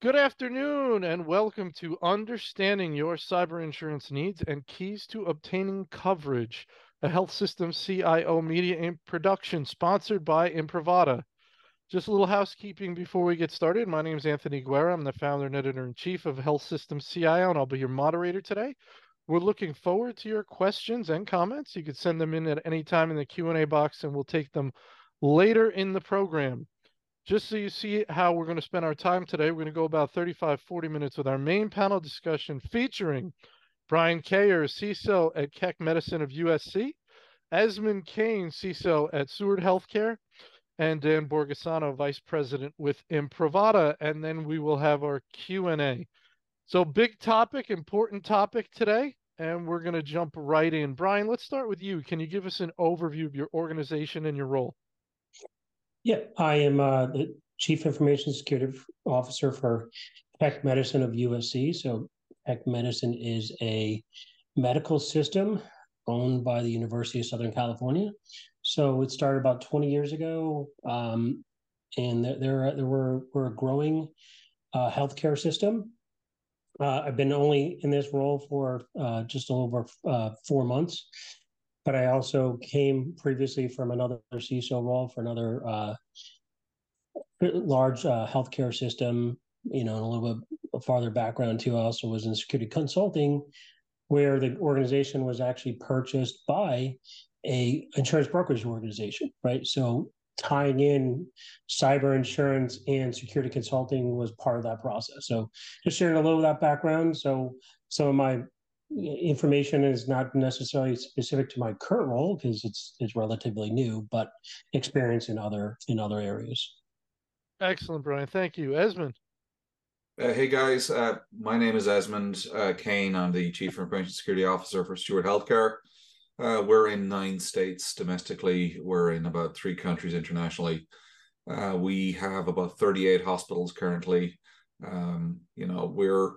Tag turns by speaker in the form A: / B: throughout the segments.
A: Good afternoon, and welcome to Understanding Your Cyber Insurance Needs and Keys to Obtaining Coverage, a Health Systems CIO Media production sponsored by Imprivata. Just a little housekeeping before we get started. My name is Anthony Guerra. I'm the founder and editor-in-chief of Health Systems CIO, and I'll be your moderator today. We're looking forward to your questions and comments. You can send them in at any time in the Q&A box, and we'll take them later in the program. Just so you see how we're going to spend our time today, we're going to go about 35-40 minutes with our main panel discussion featuring Brian Kayer, CISO at Keck Medicine of USC, Esmond Kane, CISO at Steward Healthcare, and Dan Borgesano, Vice President with Imprivata, and then we will have our Q&A. So big topic, important topic today, and we're going to jump right in. Brian, let's start with you. Can you give us an overview of your organization and your role?
B: Yeah, I am uh, the Chief Information Security Officer for Keck Medicine of USC. So Keck Medicine is a medical system owned by the University of Southern California. So it started about 20 years ago, um, and there, there we're a growing uh, healthcare system. Uh, I've been only in this role for uh, just over uh, four months, but I also came previously from another CISO role for another large healthcare system. You know, and a little bit farther background, too. I also was in security consulting, where the organization was actually purchased by a insurance brokerage organization, right? So tying in cyber insurance and security consulting was part of that process. So just sharing a little of that background. So some of my information is not necessarily specific to my current role, 'cause it's it's relatively new, but experience in other in other areas.
A: Excellent, Brian. Thank you. Esmond?
C: Uh, hey, guys. Uh, my name is Esmond uh, Kane. I'm the Chief Information Security Officer for Steward Health Care. We're in nine states domestically. We're in about three countries internationally. Uh, we have about 38 hospitals currently. Um, you know, we're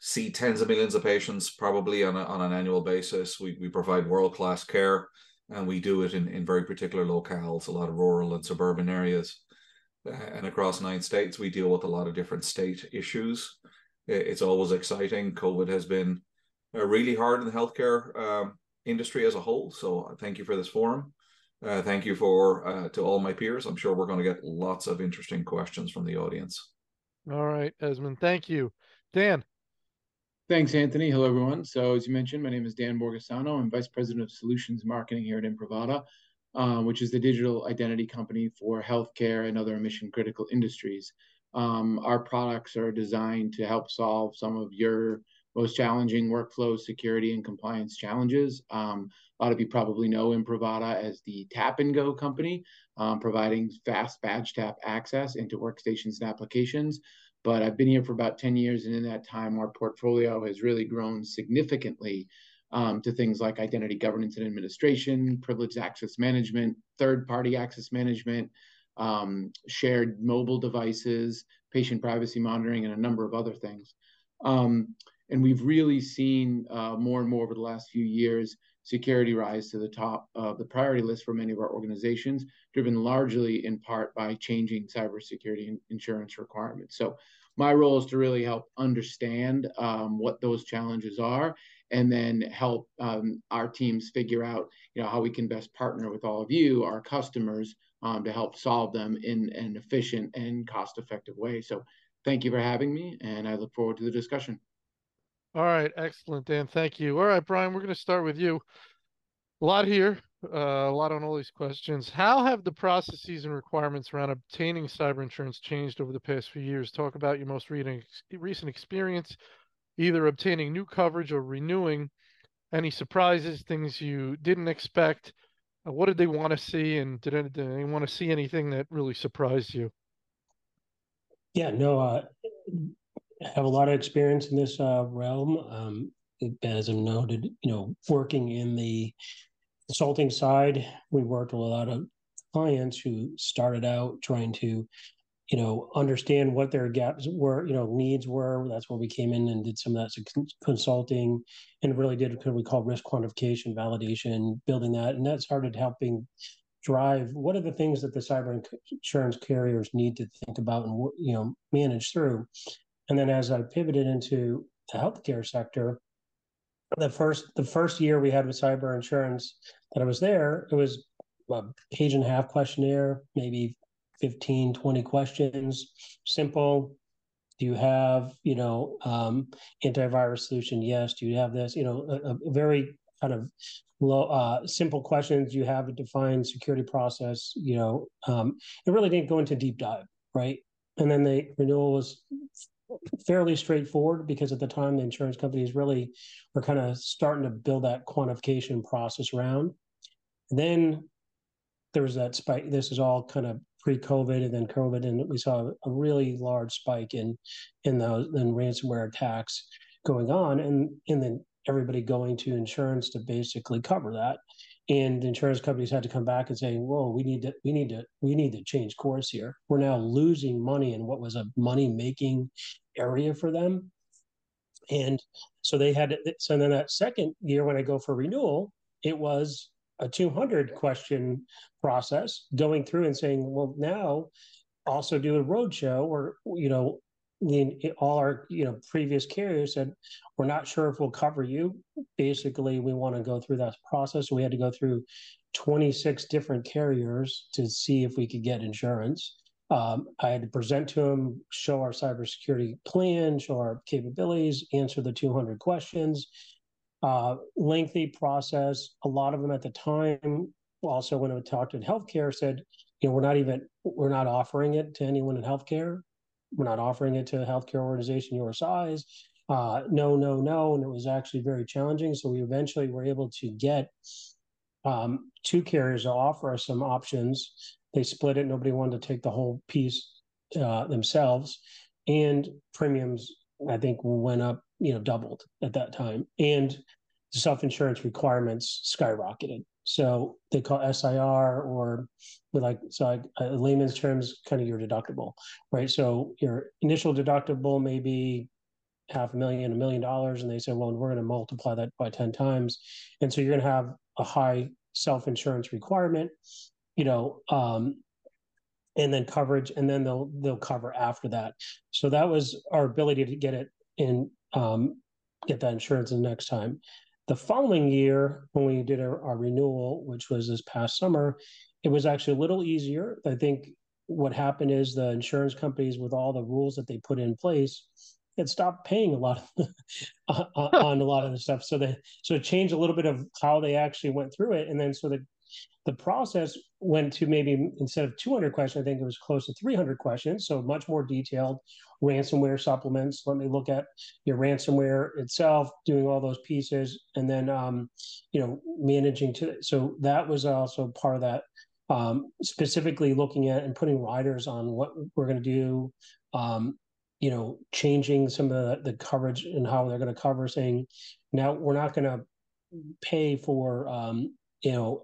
C: see tens of millions of patients probably on on an annual basis. We we provide world-class care, and we do it in in very particular locales, a lot of rural and suburban areas. Uh, and across nine states, we deal with a lot of different state issues. It's always exciting. COVID has been really hard the healthcare um, industry as a whole, so uh, thank you for this forum. Uh, thank you for uh, to all my peers. I'm sure we're gonna get lots of interesting questions from the audience.
A: All right, Esmond. Thank you. Dan?
D: Thanks, Anthony. Hello, everyone. So as you mentioned, my name is Dan Borgesano. I'm Vice President of Solutions Marketing here at Imprivata, which is the digital identity company for healthcare and other mission-critical industries. Um, our products are designed to help solve some of your most challenging workflow, security, and compliance challenges. Um, a lot of you probably know Imprivata as the tap-and-go company, um, providing fast badge tap access into workstations and applications. But I've been here for about 10 years, and in that time, our portfolio has really grown significantly, um, to things like identity governance and administration, privileged access management, third-party access management, shared mobile devices, patient privacy monitoring, and a number of other things. And we've really seen, uh, more and more over the last few years, security rise to the top of the priority list for many of our organizations, driven largely in part by changing cybersecurity insurance requirements. So my role is to really help understand um, what those challenges are, and then help um, our teams figure out, you know, how we can best partner with all of you, our customers, um, to help solve them in an efficient and cost-effective way. So thank you for having me, and I look forward to the discussion.
A: All right. Excellent, Dan. Thank you. All right, Brian, we're gonna start with you. A lot here, uh, a lot on all these questions. How have the processes and requirements around obtaining cyber insurance changed over the past few years? Talk about your most recent experience, either obtaining new coverage or renewing. Any surprises, things you didn't expect? Uh, what did they wanna see, and did anyone wanna see anything that really surprised you?
B: Yeah, no, I have a lot of experience in this uh, realm. Um, as I noted, you know, working in the consulting side, we worked with a lot of clients who started out trying to, you know, understand what their gaps were, you know, needs were. That's where we came in and did some of that consulting, and really did what we call risk quantification, validation, building that. And that started helping drive what are the things that the cyber insurance carriers need to think about and you know manage through. And then as I pivoted into the healthcare sector, the first the first year we had with cyber insurance that I was there, it was a page and a half questionnaire, maybe 15, 20 questions, simple. Do you have, you know, um, antivirus solution? Yes. Do you have this? You know, a, a very kind of low, uh, simple questions. You have a defined security process. You know, um, it really didn't go into deep dive, right? And then the renewal was fairly straightforward because at the time the insurance companies really were kind of starting to build that quantification process around. And then there was that spike. This is all kind of pre-COVID and then COVID, and we saw a really large spike in in those in ransomware attacks going on, and and then everybody going to insurance to basically cover that. And the insurance companies had to come back and say, "Whoa, we need to, we need to, we need to change course here. We're now losing money in what was a money-making area for them." And so they had. So then that second year, when I go for renewal, it was a 200 question process going through and saying, well, now also do a roadshow or, you know, the, all our you know previous carriers said we're not sure if we'll cover you. Basically we want to go through that process. We had to go through 26 different carriers to see if we could get insurance. Um, i had to present to them show our cybersecurity plan show our capabilities answer the 200 questions. Uh, lengthy process. A lot of them at the time also when I talked in healthcare said, you know, we're not even we're not offering it to anyone in healthcare. We're not offering it to a healthcare organization your size. Uh, no, no, no, and it was actually very challenging. So we eventually were able to get um, two carriers to offer us some options. They split it. Nobody wanted to take the whole piece uh, themselves, and premiums I think went up, you know, doubled at that time, and the self insurance requirements skyrocketed. So they call SIR or with like so like uh, layman's terms, kind of your deductible, right? So your initial deductible may be half a million, a million dollars, and they say, well, we're going to multiply that by ten times, and so you're going to have a high self insurance requirement, you know, um, and then coverage, and then they'll they'll cover after that. So that was our ability to get it in, um, get that insurance the next time. The following year, when we did our, our renewal, which was this past summer, it was actually a little easier. I think what happened is the insurance companies, with all the rules that they put in place, had stopped paying a lot of, uh, uh, on a lot of the stuff. So they so it changed a little bit of how they actually went through it, and then so the the process went to maybe instead of 200 questions, I think it was close to 300 questions, so much more detailed ransomware supplements. Let me look at your ransomware itself, doing all those pieces, and then um, you know managing to. So that was also part of that. Um, specifically looking at and putting riders on what we're going to do. Um, you know, changing some of the, the coverage and how they're going to cover, saying now we're not going to pay for um, you know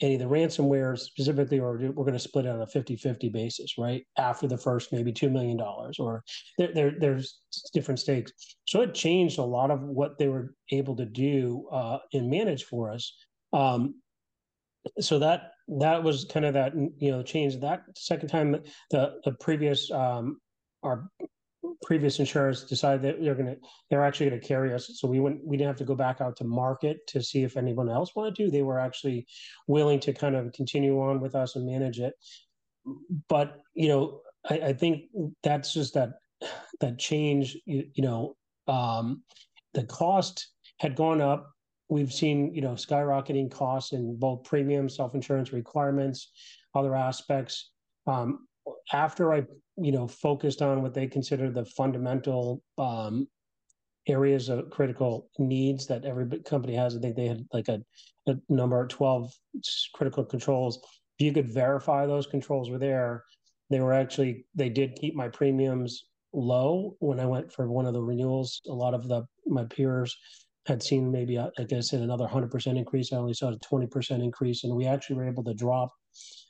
B: any of the ransomware specifically, or we're going to split it on a 50 50 basis, right? After the first maybe $2 million, or there, there, there's different stakes. So it changed a lot of what they were able to do uh, and manage for us. Um, so that that was kind of that you know change that second time the the previous um our previous insurers decided that they're going to they're actually going to carry us. So we wouldn't we didn't have to go back out to market to see if anyone else wanted to. They were actually willing to kind of continue on with us and manage it. But you know i, I think that's just that that change you, you know um the cost had gone up. We've seen you know skyrocketing costs in both premium self-insurance requirements other aspects. Um, after I, you know, focused on what they consider the fundamental um, areas of critical needs that every company has, I think they had like a, a number 12 critical controls. If you could verify those controls were there, they were actually, they did keep my premiums low when I went for one of the renewals. A lot of the my peers had seen maybe, like I said, another 100% increase. I only saw a 20% increase, and we actually were able to drop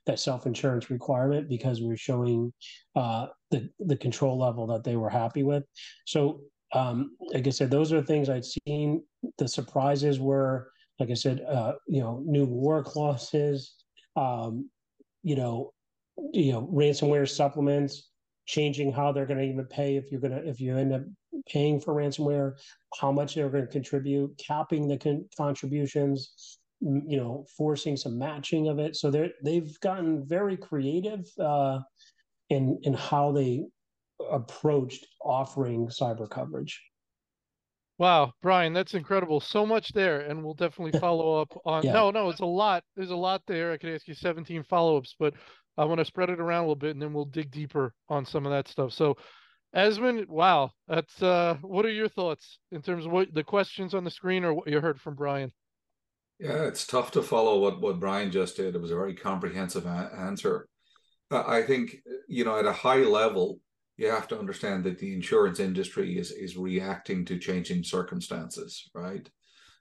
B: that self-insurance requirement because we were showing uh, the the control level that they were happy with. So, um, like I said, those are things I'd seen. The surprises were, like I said, uh, you know, new war clauses, um, you know, you know, ransomware supplements, changing how they're going to even pay if you're going to if you end up paying for ransomware, how much they're going to contribute, capping the con- contributions, you know, forcing some matching of it. So they're they've gotten very creative uh, in in how they approached offering cyber coverage.
A: Wow, Brian, that's incredible. So much there, and we'll definitely follow up on. yeah. No, no, it's a lot. There's a lot there. I could ask you 17 follow-ups, but I want to spread it around a little bit, and then we'll dig deeper on some of that stuff. So, Esmond, wow, that's uh, what are your thoughts in terms of what the questions on the screen or what you heard from Brian?
C: Yeah, it's tough to follow what what Brian just did. It was a very comprehensive a- answer. Uh, I think you know at a high level you have to understand that the insurance industry is is reacting to changing circumstances, right?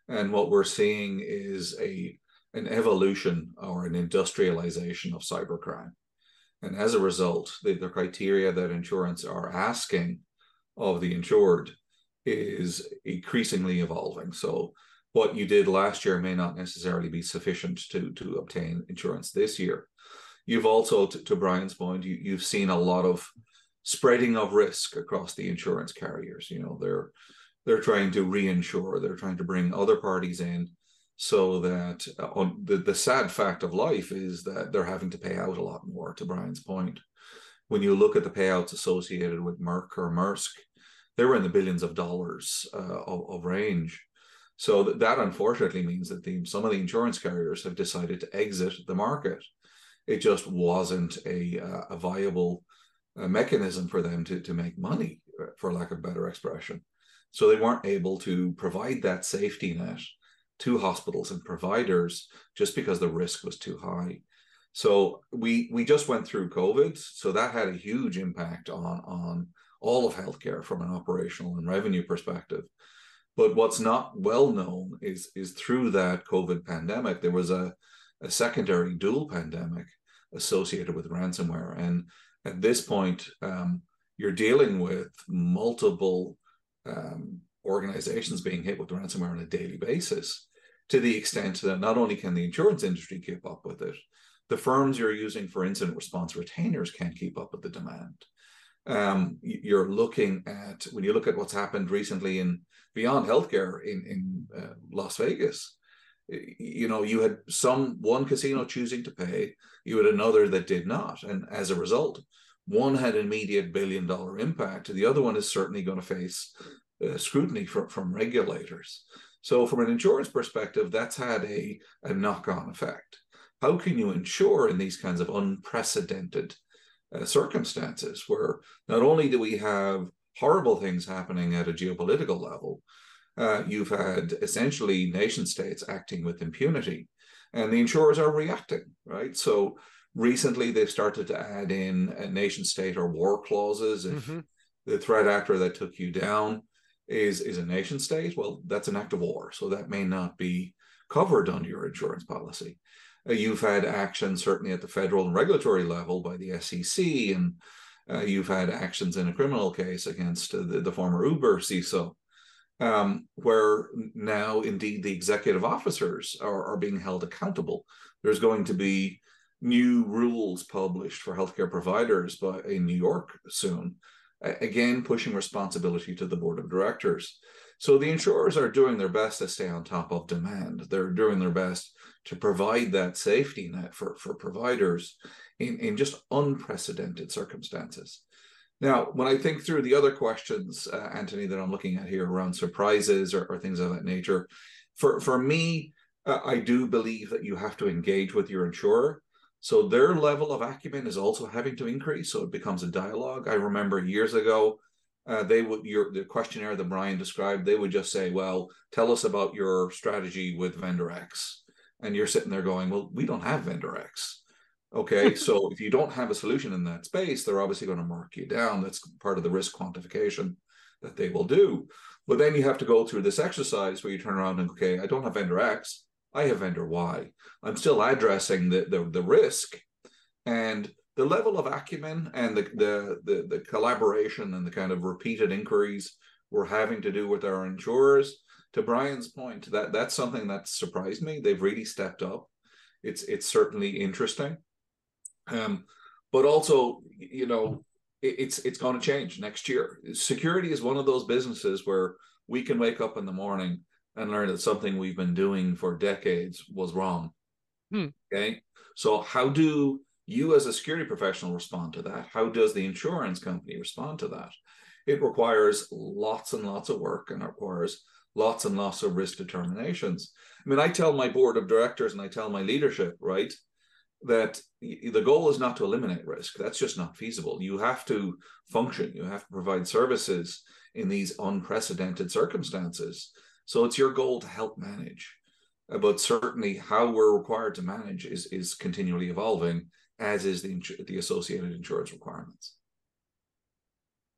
C: And what we're seeing is a an evolution or an industrialization of cybercrime. And as a result, the, the criteria that insurance are asking of the insured is increasingly evolving. So what you did last year may not necessarily be sufficient to to obtain insurance this year. You've also, to, to Brian's point, you, you've seen a lot of spreading of risk across the insurance carriers. You know, they're they're trying to reinsure, they're trying to bring other parties in so that uh, the, the sad fact of life is that they're having to pay out a lot more to Brian's point. When you look at the payouts associated with Merck or Maersk, they were in the billions of dollars uh, of, of, range. So that, that unfortunately means that the, some of the insurance carriers have decided to exit the market. It just wasn't a, uh, a viable a mechanism for them to, to make money, uh, for lack of better expression. So they weren't able to provide that safety net to hospitals and providers just because the risk was too high. So we we just went through COVID, so that had a huge impact on on all of healthcare from an operational and revenue perspective. But what's not well known is is through that COVID pandemic, there was a, a secondary dual pandemic associated with ransomware. And at this point, um, you're dealing with multiple um, organizations being hit with ransomware on a daily basis to the extent that not only can the insurance industry keep up with it, the firms you're using for incident response retainers can't keep up with the demand. Um, you're looking at when you look at what's happened recently in beyond healthcare in in uh, Las Vegas. You know, you had some one casino choosing to pay, you had another that did not, and as a result, one had an immediate billion dollar impact. The other one is certainly going to face uh, scrutiny from, from regulators. So, from an insurance perspective, that's had a, a knock on effect. How can you insure in these kinds of unprecedented uh, circumstances where not only do we have horrible things happening at a geopolitical level, uh, you've had essentially nation states acting with impunity, and the insurers are reacting, right? So, recently they've started to add in a nation state or war clauses if mm-hmm. the threat actor that took you down is is a nation state well that's an act of war so that may not be covered under your insurance policy you've had action certainly at the federal and regulatory level by the sec and uh, you've had actions in a criminal case against uh, the, the, former uber ciso um, where now indeed the executive officers are, are being held accountable there's going to be new rules published for healthcare providers by in New York soon, again pushing responsibility to the board of directors. So the insurers are doing their best to stay on top of demand. They're doing their best to provide that safety net for, for providers in, in just unprecedented circumstances. Now, when I think through the other questions, uh, Anthony, that I'm looking at here around surprises or, or things of that nature, for, for me, uh, I do believe that you have to engage with your insurer so their level of acumen is also having to increase. So it becomes a dialogue. I remember years ago, uh, they would your the questionnaire that Brian described. They would just say, "Well, tell us about your strategy with vendor X," and you're sitting there going, "Well, we don't have vendor X." Okay, so if you don't have a solution in that space, they're obviously going to mark you down. That's part of the risk quantification that they will do. But then you have to go through this exercise where you turn around and okay, I don't have vendor X. I have vendor Y. I'm still addressing the, the, the risk and the level of acumen and the, the, the, the collaboration and the kind of repeated inquiries we're having to do with our insurers. To Brian's point, that that's something that surprised me. They've really stepped up. It's it's certainly interesting. Um, but also, you know, it, it's it's going to change next year. Security is one of those businesses where we can wake up in the morning and learn that something we've been doing for decades was wrong.
A: Hmm.
C: Okay. So how do you as a security professional respond to that? How does the insurance company respond to that? It requires lots and lots of work and it requires lots and lots of risk determinations. I mean, I tell my board of directors and I tell my leadership, right, that the goal is not to eliminate risk. That's just not feasible. You have to function, you have to provide services in these unprecedented circumstances. So it's your goal to help manage. Uh, but certainly how we're required to manage is, is continually evolving, as is the, the associated insurance requirements.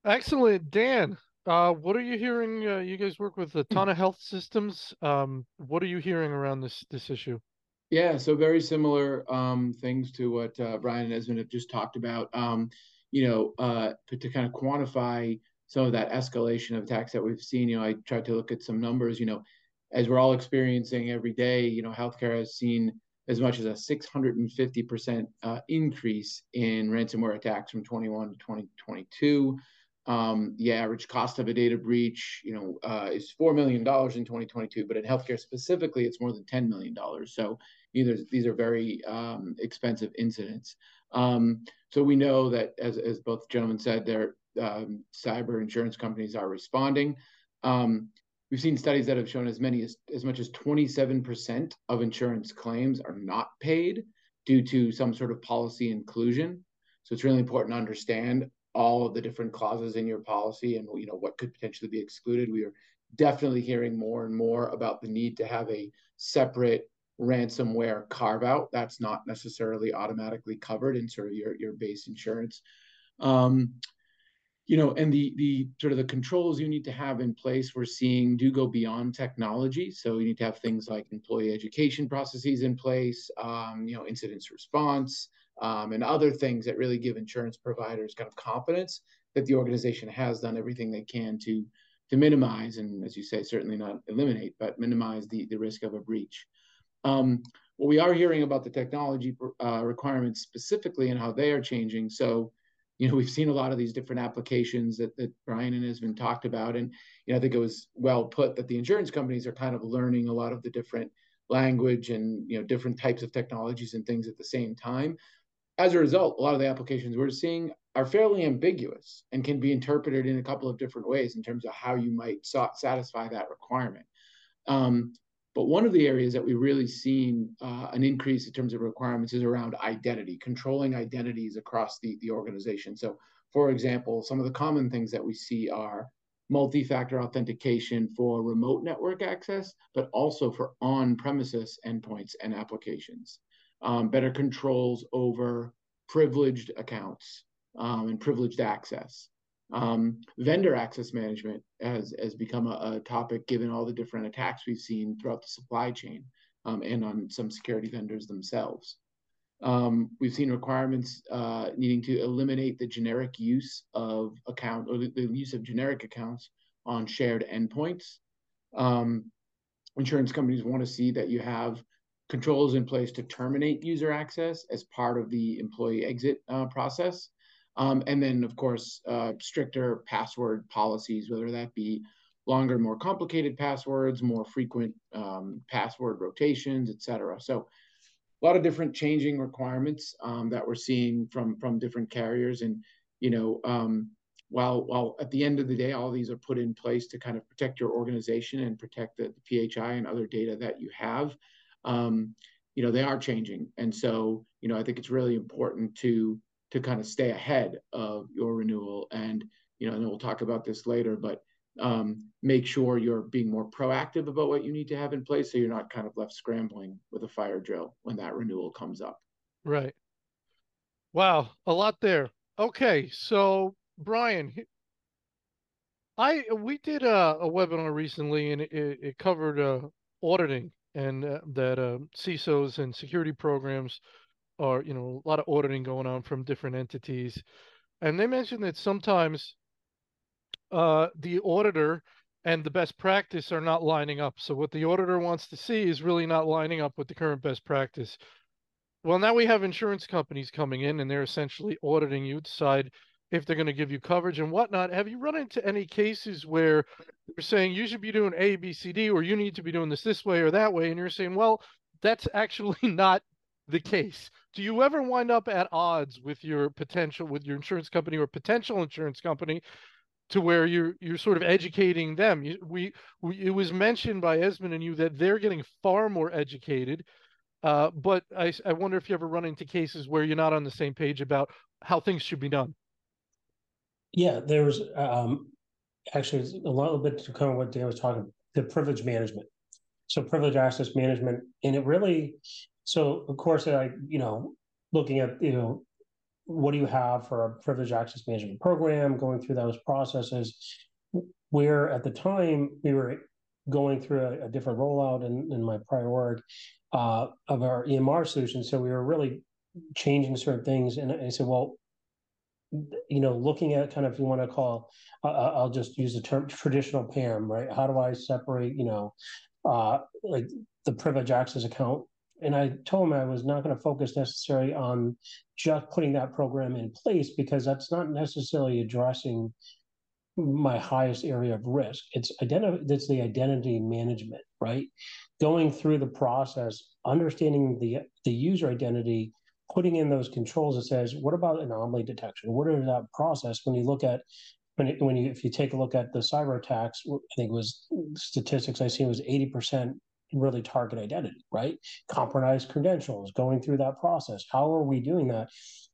A: Excellent. Dan, uh, what are you hearing? Uh, you guys work with a ton of health systems. Um, what are you hearing around this this issue?
D: Yeah, so very similar um, things to what uh, Brian and Esmond have just talked about. Um, you know, uh, to, to, kind of quantify some of that escalation of attacks that we've seen, you know, I tried to look at some numbers. You know, as we're all experiencing every day, you know, healthcare has seen as much as a 650% uh, increase in ransomware attacks from 21 to 2022. Um, the average cost of a data breach, you know, uh, is four million dollars in 2022, but in healthcare specifically, it's more than 10 million dollars. So these are very um, expensive incidents. Um, so we know that, as as both gentlemen said, their um, cyber insurance companies are responding. Um, we've seen studies that have shown as many as as much as 27% of insurance claims are not paid due to some sort of policy inclusion. So it's really important to understand all of the different clauses in your policy and you know what could potentially be excluded. We are definitely hearing more and more about the need to have a separate ransomware carve out. That's not necessarily automatically covered in sort of your, your base insurance. Um, you know, and the the sort of the controls you need to have in place we're seeing do go beyond technology. So you need to have things like employee education processes in place, um, you know, incidents response, um, and other things that really give insurance providers kind of confidence that the organization has done everything they can to to minimize and as you say certainly not eliminate but minimize the, the risk of a breach. Um, what we are hearing about the technology uh, requirements specifically and how they are changing. So you know we've seen a lot of these different applications that, that brian and Esmond talked about and you know i think it was well put that the insurance companies are kind of learning a lot of the different language and you know different types of technologies and things at the same time as a result, a lot of the applications we're seeing are fairly ambiguous and can be interpreted in a couple of different ways in terms of how you might satisfy that requirement. Um, but one of the areas that we've really seen uh, an increase in terms of requirements is around identity, controlling identities across the, the organization. So, for example, some of the common things that we see are multi factor authentication for remote network access, but also for on premises endpoints and applications um, better controls over privileged accounts um, and privileged access. Um, vendor access management has, has become a, a, topic given all the different attacks we've seen throughout the supply chain um, and on some security vendors themselves. Um, we've seen requirements uh, needing to eliminate the generic use of account or the, the use of generic accounts on shared endpoints. Um, insurance companies want to see that you have controls in place to terminate user access as part of the employee exit uh, process. Um, and then, of course, uh, stricter password policies, whether that be longer, more complicated passwords, more frequent um, password rotations, et cetera. So a lot of different changing requirements um, that we're seeing from from different carriers. And, you know, um, while while at the end of the day, all these are put in place to kind of protect your organization and protect the, the PHI and other data that you have, um, you know, they are changing. And so, you know, I think it's really important to to kind of stay ahead of your renewal. And, you know, and we'll talk about this later, but um, make sure you're being more proactive about what you need to have in place so you're not kind of left scrambling with a fire drill when that renewal comes up.
A: Right. Wow, a lot there. Okay, so Brian, I we did a, a webinar recently and it, it covered uh, auditing and uh, that uh, CISOs and security programs are, you know, a lot of auditing going on from different entities. And they mentioned that sometimes uh, the auditor and the best practice are not lining up. So what the auditor wants to see is really not lining up with the current best practice. well, now we have insurance companies coming in and they're essentially auditing you, decide if they're going to give you coverage and whatnot. Have you run into any cases where they're saying you should be doing A, B, C, D, or you need to be doing this this way or that way? And you're saying, well, that's actually not the case. Do you ever wind up at odds with your potential, with your insurance company or potential insurance company to where you're you're sort of educating them. We, we it was mentioned by Esmond and you that they're getting far more educated. Uh, but I, I wonder if you ever run into cases where you're not on the same page about how things should be done.
B: Yeah, there was um, actually a little bit to come what Dan was talking the privilege management. So privilege access management, and it really so of course I you know looking at you know what do you have for a privilege access management program, going through those processes. Where at the time we were going through a, a different rollout in, in my prior uh, of our EMR solution. So we were really changing certain things. And I said, well, you know, looking at kind of, if you want to call, uh, I'll just use the term traditional PAM, right? How do I separate, you know, uh, like the privilege access account and I told him I was not going to focus necessarily on just putting that program in place because that's not necessarily addressing my highest area of risk. It's identity. It's the identity management, right? Going through the process, understanding the the user identity, putting in those controls that says, what about anomaly detection? What is that process when you look at when it, when you if you take a look at the cyber attacks, I think was statistics I see was eighty percent really target identity, right? Compromised credentials, going through that process. How are we doing that?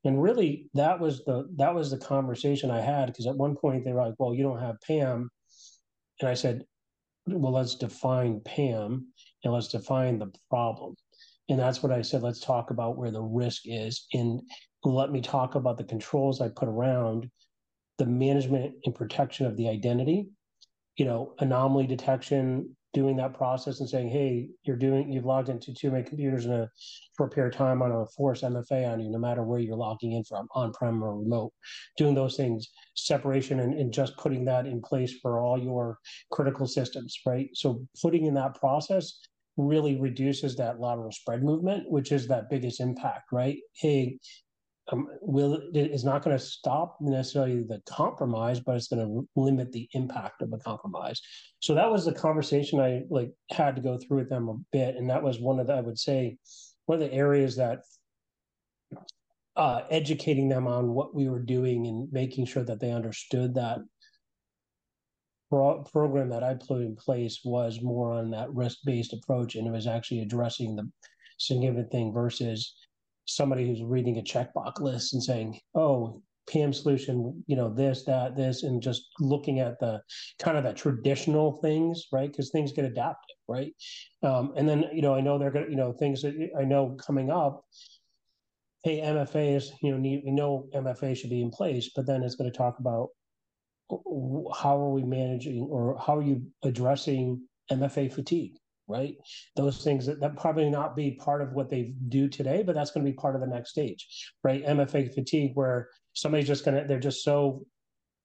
B: And really, that was the that was the conversation I had because at one point they were like, "Well, you don't have PAM," and I said, "Well, let's define PAM and let's define the problem." And that's what I said. Let's talk about where the risk is, and let me talk about the controls I put around the management and protection of the identity you know anomaly detection doing that process and saying, hey, you're doing, you've logged into too many computers in a short period of time, on a force MFA on you, no matter where you're logging in from, on-prem or remote. Doing those things, separation and, and just putting that in place for all your critical systems, right? So putting in that process really reduces that lateral spread movement, which is that biggest impact, right? Hey, um, will is not going to stop necessarily the compromise, but it's going to limit the impact of the compromise. So that was the conversation I like had to go through with them a bit, and that was one of the I would say one of the areas that uh, educating them on what we were doing and making sure that they understood that pro- program that I put in place was more on that risk based approach, and it was actually addressing the significant thing versus somebody who's reading a checkbox list and saying, "Oh, PAM solution, you know, this, that, this, and just looking at the kind of the traditional things, right? Because things get adapted, right? Um, and then, you know, I know they're gonna, you know, things that I know coming up. Hey, MFAs, you know, need, we know MFA should be in place, but then it's going to talk about how are we managing or how are you addressing MFA fatigue, right? Those things that, that probably not be part of what they do today, but that's going to be part of the next stage, right? MFA fatigue, where somebody's just going to, they're just so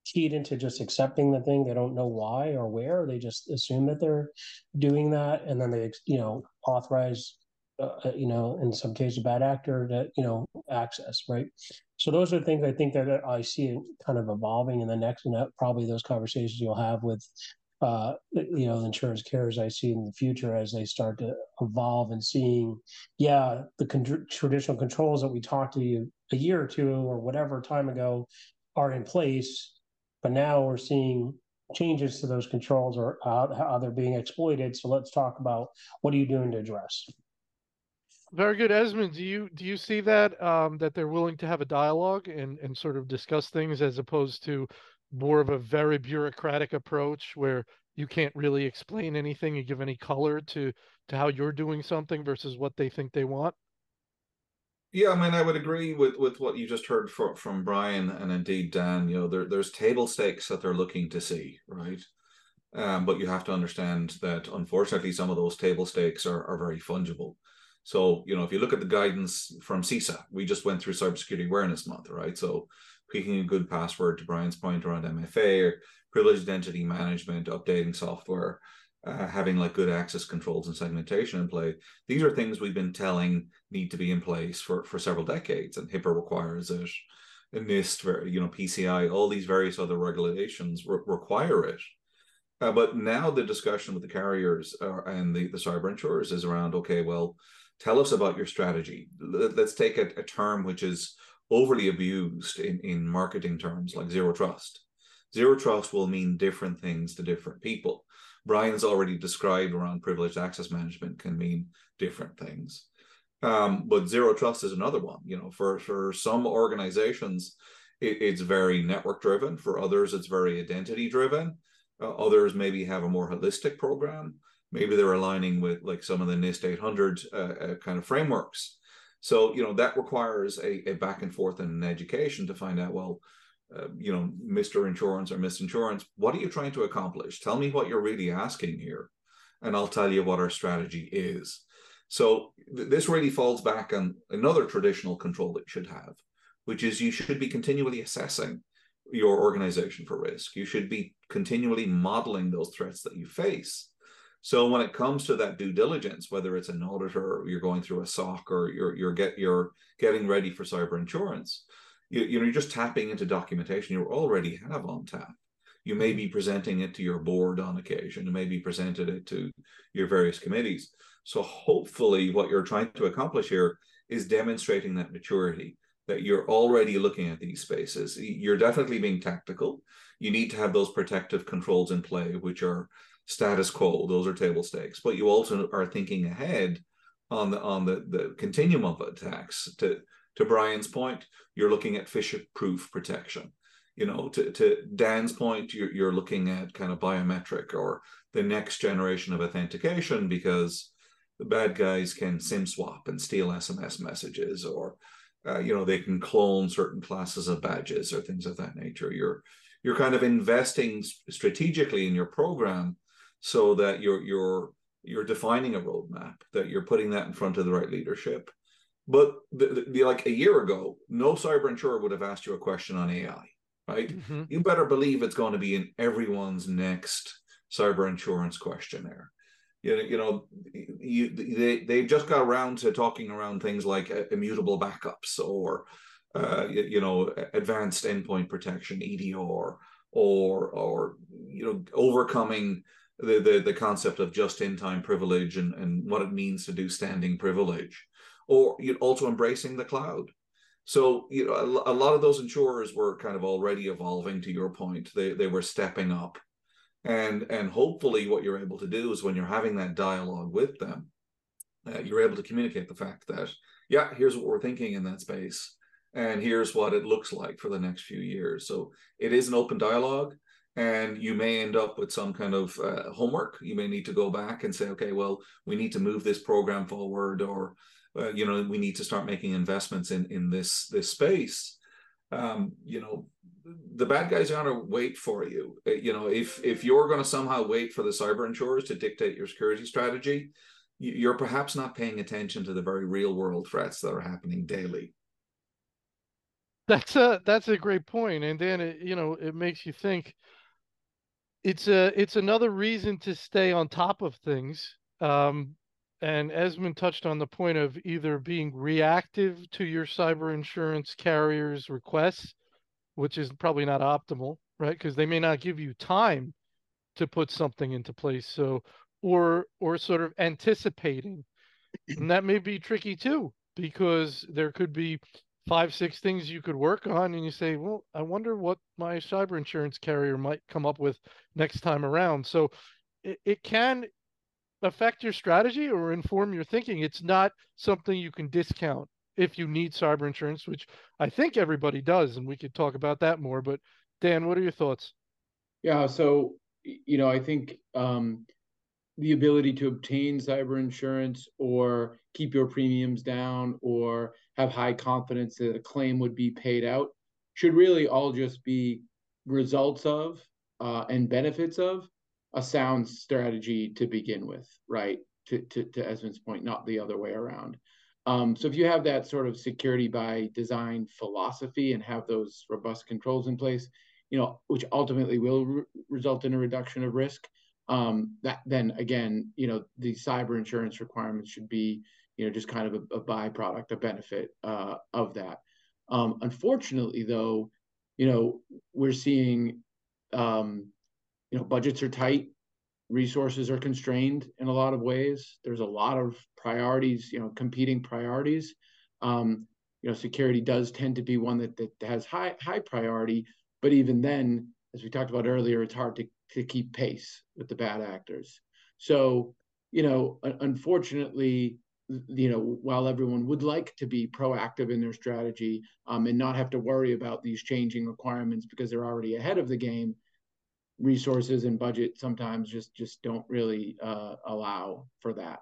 B: keyed into just accepting the thing. They don't know why or where. They just assume that they're doing that. And then they, you know, authorize, uh, uh you know, in some cases, a bad actor that you know, access, right? So those are things I think that I see kind of evolving in the next, and probably those conversations you'll have with uh, you know, the insurance carriers I see in the future as they start to evolve and seeing, yeah, the con- traditional controls that we talked to you a year or two or whatever time ago are in place, but now we're seeing changes to those controls or how, how they're being exploited. So let's talk about what are you doing to address.
A: Very good, Esmond. Do you do you see that um, that they're willing to have a dialogue and and sort of discuss things as opposed to more of a very bureaucratic approach where you can't really explain anything you give any color to to how you're doing something versus what they think they want?
C: Yeah i mean i would agree with with what you just heard from from brian and indeed dan. You know there, there's table stakes that they're looking to see right? Um, but you have to understand that unfortunately some of those table stakes are, are very fungible so you know if you look at the guidance from CISA we just went through cybersecurity awareness month right so picking a good password to Brian's point around MFA or privileged identity management, updating software. uh, having like good access controls and segmentation in play. These are things we've been telling need to be in place for for several decades, and HIPAA requires it. NIST, you know, PCI, all these various other regulations re- require it. Uh, but now the discussion with the carriers uh, and the, the cyber insurers is around okay, well, tell us about your strategy. Let, us take a, a, term which is overly abused in, in marketing terms like zero trust. Zero trust will mean different things to different people. Brian's already described around privileged access management can mean different things. Um, but zero trust is another one. You know, for for some organizations, it, it's very network driven. For others, it's very identity driven. Uh, others maybe have a more holistic program. Maybe they're aligning with like some of the NIST 800 uh, uh, kind of frameworks. So you know that requires a, a back and forth and an education to find out well, uh, you know, Mr. Insurance or Miss Insurance, what are you trying to accomplish? Tell me what you're really asking here, and I'll tell you what our strategy is. So th- this really falls back on another traditional control that you should have, which is you should be continually assessing your organization for risk. You should be continually modeling those threats that you face. So when it comes to that due diligence, whether it's an auditor or you're going through a SOC or you're you're get you're getting ready for cyber insurance, you, you know you're just tapping into documentation you already have on tap. You may mm-hmm. be presenting it to your board on occasion. You may be presented it to your various committees. So hopefully, what you're trying to accomplish here is demonstrating that maturity that you're already looking at these spaces. You're definitely being tactical. You need to have those protective controls in play, which are status quo. Those are table stakes. But you also are thinking ahead on the on the, the continuum of attacks. To to Brian's point, you're looking at Fisher proof protection. You know, to, to Dan's point, you're, you're looking at kind of biometric or the next generation of authentication because the bad guys can sim swap and steal SMS messages, or uh, you know they can clone certain classes of badges or things of that nature. You're you're kind of investing strategically in your program so that you're you're you're defining a roadmap that you're putting that in front of the right leadership. But the, the, like a year ago, no cyber insurer would have asked you a question on AI, right? Mm-hmm. You better believe it's going to be in everyone's next cyber insurance questionnaire you know, you know, you, they they've just got around to talking around things like uh, immutable backups or, uh, you, you, know, advanced endpoint protection (EDR) or or you know, overcoming the the, the concept of just-in-time privilege and and what it means to do standing privilege, or you know, also embracing the cloud. So you know, a, a lot of those insurers were kind of already evolving. To your point, they they were stepping up and and hopefully what you're able to do is when you're having that dialogue with them uh, you're able to communicate the fact that yeah here's what we're thinking in that space and here's what it looks like for the next few years so it is an open dialogue and you may end up with some kind of uh, homework you may need to go back and say okay well we need to move this program forward or uh, you know we need to start making investments in in this this space um, you know the bad guys are going to wait for you. Uh, you know, if if you're going to somehow wait for the cyber insurers to dictate your security strategy, you're perhaps not paying attention to the very real world threats that are happening daily.
A: That's a that's a great point, and then it, you know it makes you think. It's a it's another reason to stay on top of things. Um, and Esmond touched on the point of either being reactive to your cyber insurance carrier's requests which is probably not optimal, right? Because they may not give you time to put something into place. So, or or sort of anticipating, and that may be tricky too, because there could be five, six things you could work on, and you say, well, I wonder what my cyber insurance carrier might come up with next time around. So, it, it can affect your strategy or inform your thinking. It's not something you can discount if you need cyber insurance, which I think everybody does, and we could talk about that more. But Dan, what are your thoughts?
D: Yeah, so you know, I think um, the ability to obtain cyber insurance or keep your premiums down or have high confidence that a claim would be paid out should really all just be results of uh, and benefits of a sound strategy to begin with, right? To, to, to Esmond's point, not the other way around. Um, so if you have that sort of security by design philosophy and have those robust controls in place, you know, which ultimately will re- result in a reduction of risk, um, that then again, you know, the cyber insurance requirements should be, you know, just kind of a, a byproduct, a benefit uh, of that. Um, unfortunately, though, you know, we're seeing, um, you know, budgets are tight, resources are constrained in a lot of ways. There's a lot of priorities, you know, competing priorities. Um, you know, security does tend to be one that that has high high priority, but even then, as we talked about earlier, it's hard to to keep pace with the bad actors. So, you know, unfortunately, you know, while everyone would like to be proactive in their strategy um, and not have to worry about these changing requirements because they're already ahead of the game, resources and budget sometimes just just don't really uh, allow for that.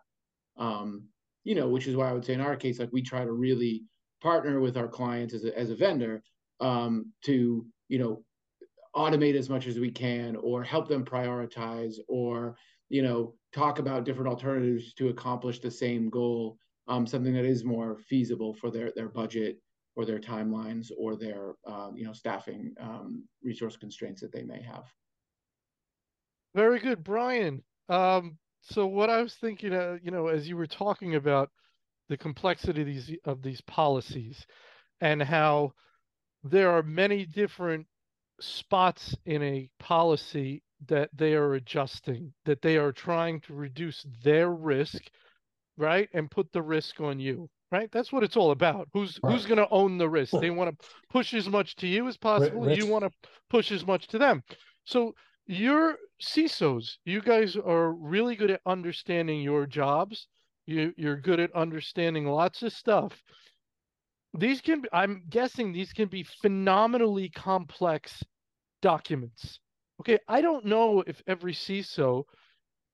D: Um, you know, which is why I would say in our case, like we try to really partner with our clients as a, as a vendor um, to you know automate as much as we can or help them prioritize or you know talk about different alternatives to accomplish the same goal um, something that is more feasible for their their budget or their timelines or their um, you know staffing um, resource constraints that they may have.
A: Very good brian. Um, so what i was thinking uh, you know as you were talking about the complexity of these of these policies and how there are many different spots in a policy that they are adjusting, that they are trying to reduce their risk, right, and put the risk on you, right? That's what it's all about. Who's right. who's going to own the risk? They want to push as much to you as possible. You want to push as much to them. So your CISOs, you guys are really good at understanding your jobs. You you're good at understanding lots of stuff these can be, I'm guessing these can be phenomenally complex documents. Okay, I don't know if every CISO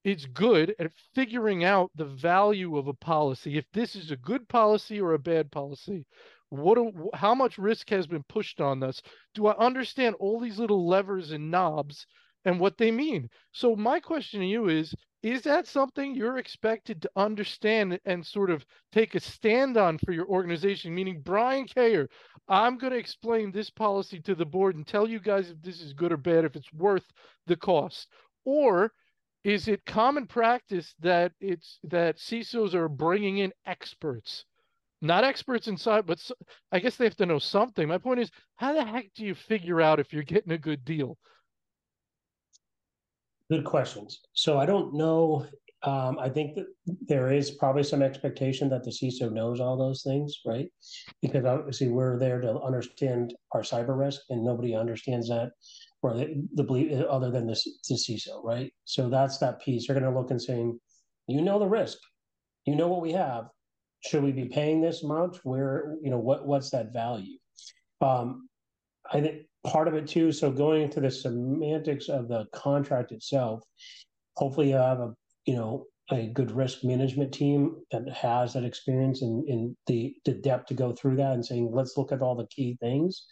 A: is good at figuring out the value of a policy. If this is a good policy or a bad policy, what do, how much risk has been pushed on us? Do I understand all these little levers and knobs and what they mean? So my question to you is is that something you're expected to understand and sort of take a stand on for your organization? Meaning, Brian Kayer, I'm going to explain this policy to the board and tell you guys if this is good or bad, if it's worth the cost. Or is it common practice that it's that CISOs are bringing in experts? Not experts inside, but I guess they have to know something. My point is, how the heck do you figure out if you're getting a good deal?
B: Good questions. So I don't know. Um, I think that there is probably some expectation that the CISO knows all those things, right? Because obviously we're there to understand our cyber risk, and nobody understands that, or the, other than the, the CISO, right? So that's that piece. They're going to look and saying, you know the risk, you know what we have. Should we be paying this amount? Where you know what what's that value? Um, I think part of it too. So going into the semantics of the contract itself, hopefully you have a you know a good risk management team that has that experience and in the the depth to go through that and saying let's look at all the key things.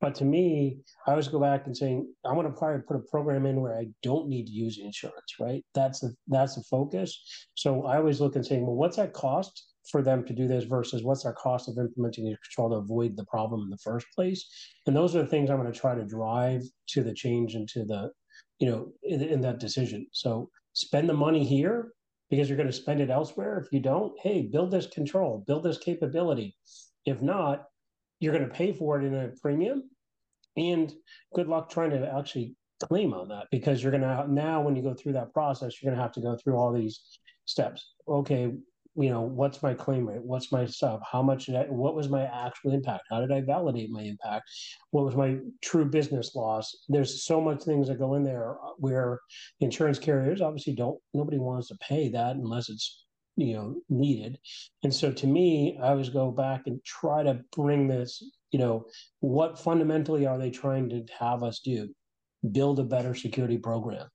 B: But to me, I always go back and saying I want to probably put a program in where I don't need to use insurance, right? That's the that's the focus. So I always look and saying, well, what's that cost? For them to do this versus what's our cost of implementing the control to avoid the problem in the first place. And those are the things i'm going to try to drive to the change into the you know in, in that decision. So spend the money here because you're going to spend it elsewhere. If you don't hey build this control build this capability. If not you're going to pay for it in a premium. And good luck trying to actually claim on that because you're going to now when you go through that process you're going to have to go through all these steps. Okay you know, what's my claim rate? What's my sub? How much did I, what was my actual impact? How did I validate my impact? What was my true business loss? There's so much things that go in there where insurance carriers obviously don't, nobody wants to pay that unless it's, you know, needed. And so to me, I always go back and try to bring this, you know, what fundamentally are they trying to have us do? Build a better security program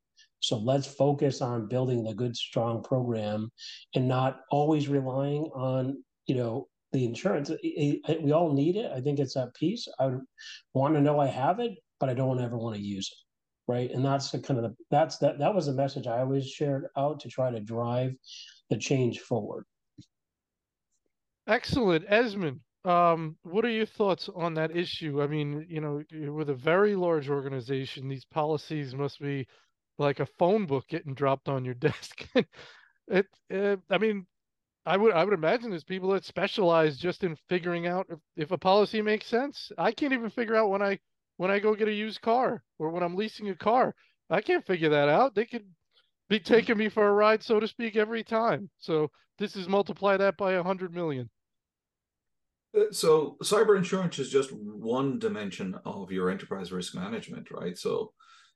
B: so let's focus on building the good, strong program and not always relying on, you know, the insurance. We all need it. I think it's that piece. I want to know I have it, but I don't ever want to use it. Right. And that's the kind of the, that's that, that was the message I always shared out to try to drive the change forward.
A: Excellent. Esmond, um, what are your thoughts on that issue? I mean, you know, with a very large organization, these policies must be like a phone book getting dropped on your desk. it, uh, I mean, I would I would imagine there's people that specialize just in figuring out if, if a policy makes sense. I can't even figure out when I when I go get a used car or when I'm leasing a car. I can't figure that out. They could be taking me for a ride, so to speak, every time. So this is multiply that by a hundred million.
C: Uh, so cyber insurance is just one dimension of your enterprise risk management, right? So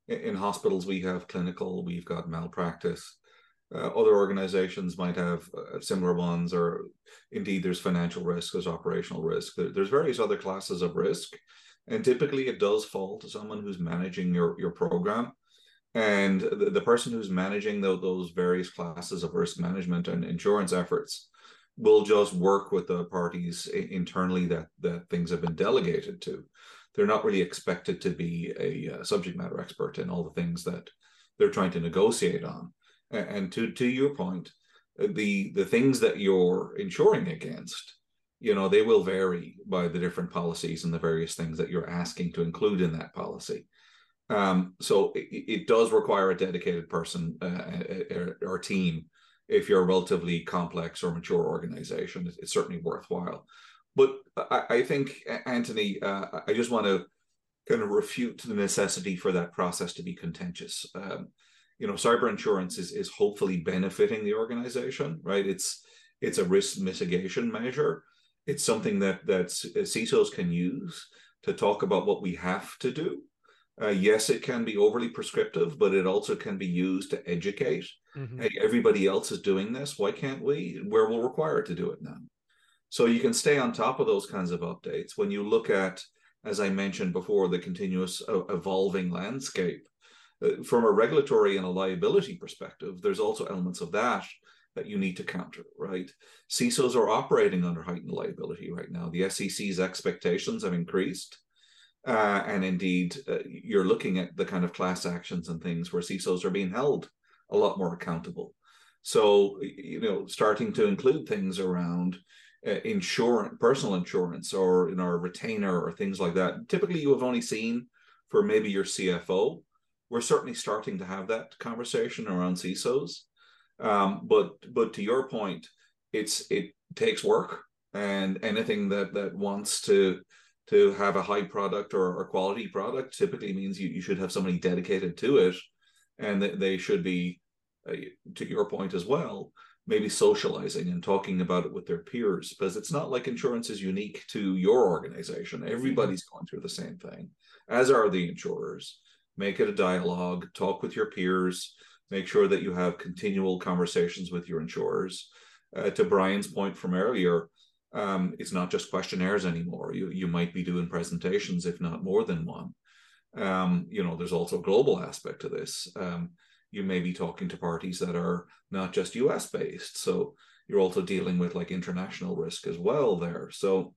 C: in hospitals we have clinical, we've got malpractice. Uh, other organizations might have uh, similar ones, or indeed there's financial risk, there's operational risk. There, there's various other classes of risk, and typically it does fall to someone who's managing your your program. And the, the person who's managing the, those various classes of risk management and insurance efforts will just work with the parties internally that that things have been delegated to. They're not really expected to be a, a subject matter expert in all the things that they're trying to negotiate on. And to to your point, the the things that you're insuring against, you know, they will vary by the different policies and the various things that you're asking to include in that policy. Um, so it, it, does require a dedicated person uh, or team if you're a relatively complex or mature organization. It's certainly worthwhile. But I, I think, Anthony, uh, I just want to kind of refute the necessity for that process to be contentious. Um, you know, cyber insurance is is hopefully benefiting the organization, right? It's it's a risk mitigation measure. It's something that that CISOs can use to talk about what we have to do uh, yes, it can be overly prescriptive, but it also can be used to educate. Mm-hmm. Hey, everybody else is doing this. Why can't we? Where we'll require it to do it now. So you can stay on top of those kinds of updates. When you look at, as I mentioned before, the continuous evolving landscape, uh, from a regulatory and a liability perspective, there's also elements of that that you need to counter, right? CISOs are operating under heightened liability right now. The SEC's expectations have increased. Uh, and indeed, uh, you're looking at the kind of class actions and things where CISOs are being held a lot more accountable. So, you know, starting to include things around insurance, personal insurance, or you know, retainer or things like that. Typically, you have only seen for maybe your CFO. We're certainly starting to have that conversation around CISOs. Um, but but to your point, it's it takes work, and anything that that wants to to have a high product or, or quality product typically means you, you should have somebody dedicated to it and that they should be uh, to your point as well maybe socializing and talking about it with their peers because it's not like insurance is unique to your organization everybody's going through the same thing as are the insurers make it a dialogue talk with your peers make sure that you have continual conversations with your insurers uh, to brian's point from earlier um, it's not just questionnaires anymore. You you might be doing presentations, if not more than one. Um, you know, there's also a global aspect to this. Um, you may be talking to parties that are not just US based, so you're also dealing with like international risk as well there. So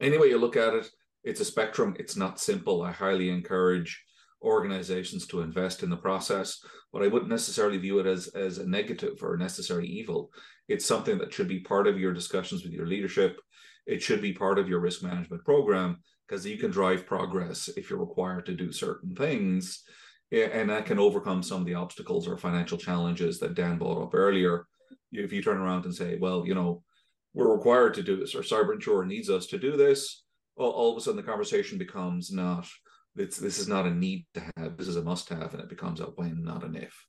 C: anyway, you look at it, it's a spectrum. It's not simple. I highly encourage organizations to invest in the process, but I wouldn't necessarily view it as as a negative or a necessary evil. It's something that should be part of your discussions with your leadership. It should be part of your risk management program because you can drive progress if you're required to do certain things. And that can overcome some of the obstacles or financial challenges that Dan brought up earlier. If you turn around and say, well, you know, we're required to do this, or cyber insurer needs us to do this, well, all of a sudden the conversation becomes not it's this is not a need to have. This is a must have, and it becomes a when, not an if.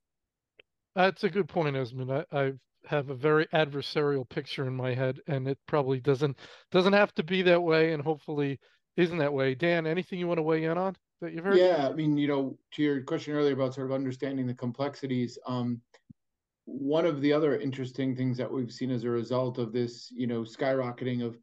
A: That's a good point, Esmond. I, I have a very adversarial picture in my head, and it probably doesn't doesn't have to be that way, and hopefully isn't that way. Dan, anything you want to weigh in on that you've heard?
D: Yeah, I mean, you know, to your question earlier about sort of understanding the complexities. Um, one of the other interesting things that we've seen as a result of this, you know, skyrocketing of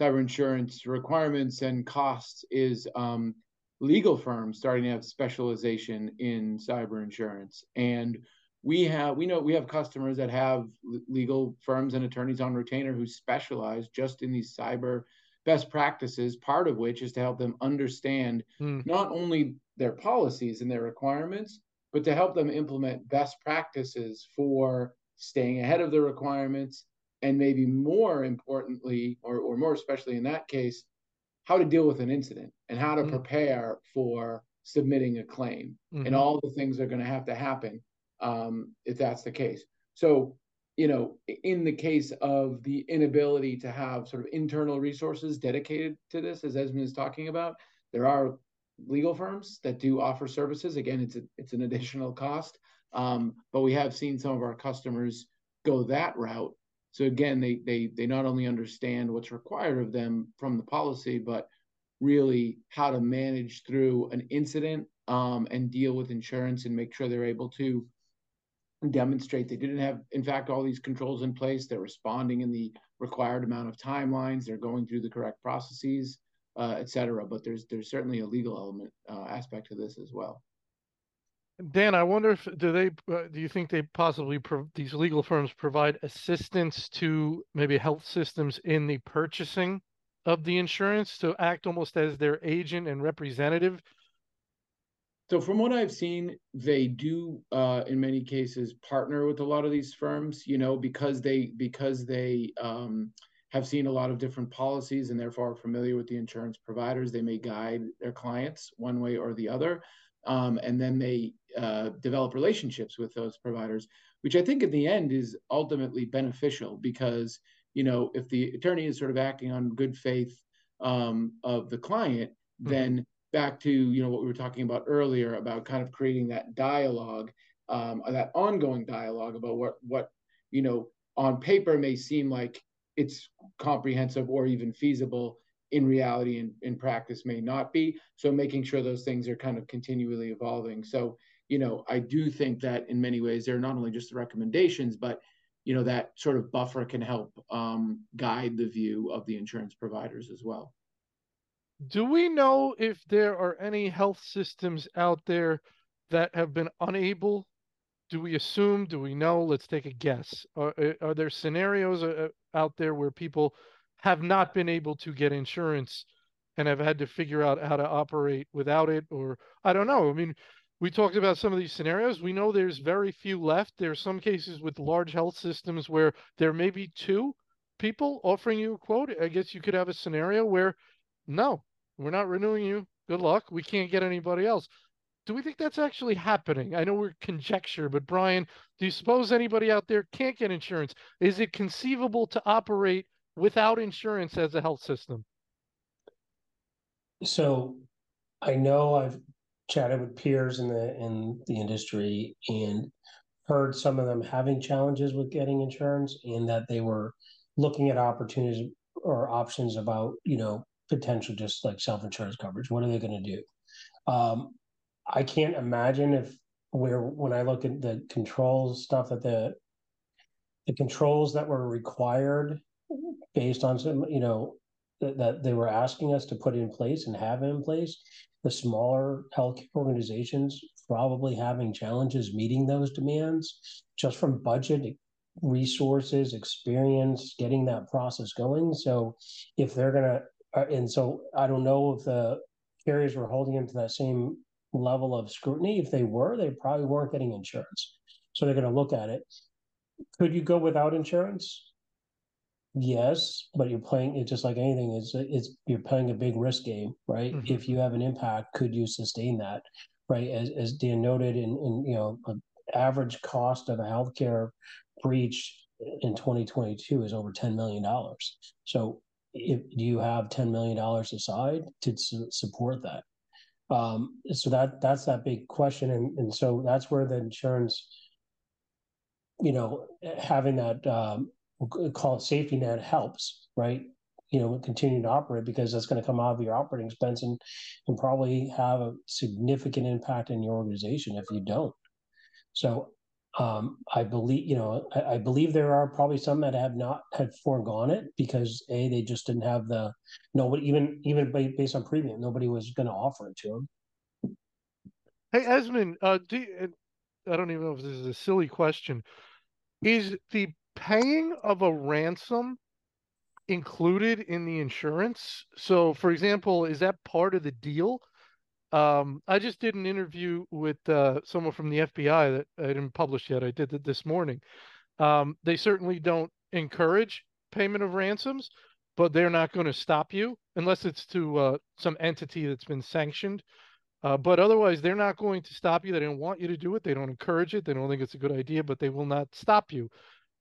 D: cyber insurance requirements and costs is um, legal firms starting to have specialization in cyber insurance and we have we know we have customers that have legal firms and attorneys on retainer who specialize just in these cyber best practices part of which is to help them understand mm. not only their policies and their requirements but to help them implement best practices for staying ahead of the requirements and maybe more importantly or, or more especially in that case how to deal with an incident and how to mm. prepare for submitting a claim,
A: Mhm.
D: and all the things that are going to have to happen um, if that's the case. So, you know, in the case of the inability to have sort of internal resources dedicated to this, as Esmond is talking about, there are legal firms that do offer services. Again, it's a, it's an additional cost, um, but we have seen some of our customers go that route. So again, they they they not only understand what's required of them from the policy, but really how to manage through an incident um, and deal with insurance and make sure they're able to demonstrate they didn't have, in fact, all these controls in place. They're responding in the required amount of timelines. They're going through the correct processes, uh, et cetera. But there's there's certainly a legal element uh, aspect to this as well.
A: Dan, I wonder if do they uh, do you think they possibly pro- these legal firms provide assistance to maybe health systems in the purchasing of the insurance to act almost as their agent and representative?
D: So from what I've seen, they do uh, in many cases partner with a lot of these firms, you know, because they because they um, have seen a lot of different policies and therefore are familiar with the insurance providers. They may guide their clients one way or the other, um, and then they uh, develop relationships with those providers, which I think in the end is ultimately beneficial because you know if the attorney is sort of acting on good faith um, of the client,
A: Mhm.
D: then back to you know what we were talking about earlier about kind of creating that dialogue um, that ongoing dialogue about what what you know on paper may seem like it's comprehensive or even feasible. In reality and in practice may not be. So making sure those things are kind of continually evolving. So you know i do think that in many ways they're not only just the recommendations but you know that sort of buffer can help um, guide the view of the insurance providers as well
A: Do we know if there are any health systems out there that have been unable? Do we assume? Do we know? Let's take a guess. Are, uh, are there scenarios uh, uh, out there where people have not been able to get insurance and have had to figure out how to operate without it? Or I don't know. I mean, we talked about some of these scenarios. We know there's very few left. There's some cases with large health systems where there may be two people offering you a quote. I guess you could have a scenario where no, we're not renewing you. Good luck. We can't get anybody else. Do we think that's actually happening? I know we're conjecture, but Brian, do you suppose anybody out there can't get insurance? Is it conceivable to operate without insurance as a health system?
B: So I know I've chatted with peers in the in the industry and heard some of them having challenges with getting insurance and that they were looking at opportunities or options about, you know, potential just like self-insurance coverage. What are they going to do? Um, I can't imagine if where when I look at the controls stuff that the the controls that were required based on some, you know, that, that they were asking us to put in place and have in place, the smaller healthcare organizations probably having challenges meeting those demands just from budget resources, experience, getting that process going. So if they're gonna, uh, and so I don't know if the carriers were holding them to that same level of scrutiny. If they were, they probably weren't getting insurance. So they're gonna look at it. Could you go without insurance? Yes, but you're playing it just like anything. It's it's you're playing a big risk game, right?
A: Mhm.
B: If you have an impact, could you sustain that, right? As as Dan noted, in in you know, an average cost of a healthcare breach in 2022 is over 10 million dollars. So, if do you have 10 million dollars aside to su- support that? Um, so that that's that big question, and and so that's where the insurance, you know, having that um, we'll call it safety net helps, right? You know, continue to operate because that's going to come out of your operating expense and and probably have a significant impact in your organization if you don't. So um, I believe, you know, I, I, believe there are probably some that have not had foregone it because a they just didn't have the nobody even even based on premium nobody was going to offer it to them.
A: Hey, Esmond, uh, do you, I don't even know if this is a silly question. Is the paying of a ransom included in the insurance? So, for example, is that part of the deal? Um, I just did an interview with uh, someone from the FBI that I didn't publish yet. I did it this morning. Um, they certainly don't encourage payment of ransoms, but they're not going to stop you unless it's to uh, some entity that's been sanctioned. Uh, but otherwise, they're not going to stop you. They don't want you to do it. They don't encourage it. They don't think it's a good idea, but they will not stop you.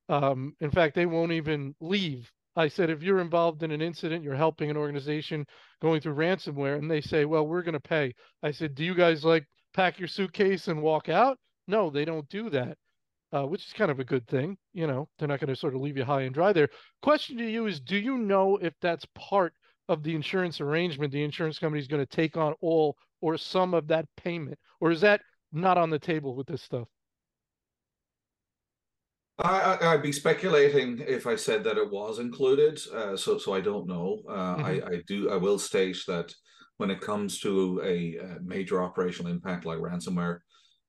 A: Um, in fact, they won't even leave. I said, if you're involved in an incident, you're helping an organization going through ransomware, and they say, well, we're going to pay. I said, do you guys like pack your suitcase and walk out? No, they don't do that, uh, which is kind of a good thing. You know, they're not going to sort of leave you high and dry there. Question to you is, do you know if that's part of the insurance arrangement? The insurance company is going to take on all or some of that payment, or is that not on the table with this stuff?
C: I, would be speculating if I said that it was included. Uh, so, so I don't know. Uh, mm-hmm. I, I do. I will state that when it comes to a, a, major operational impact like ransomware,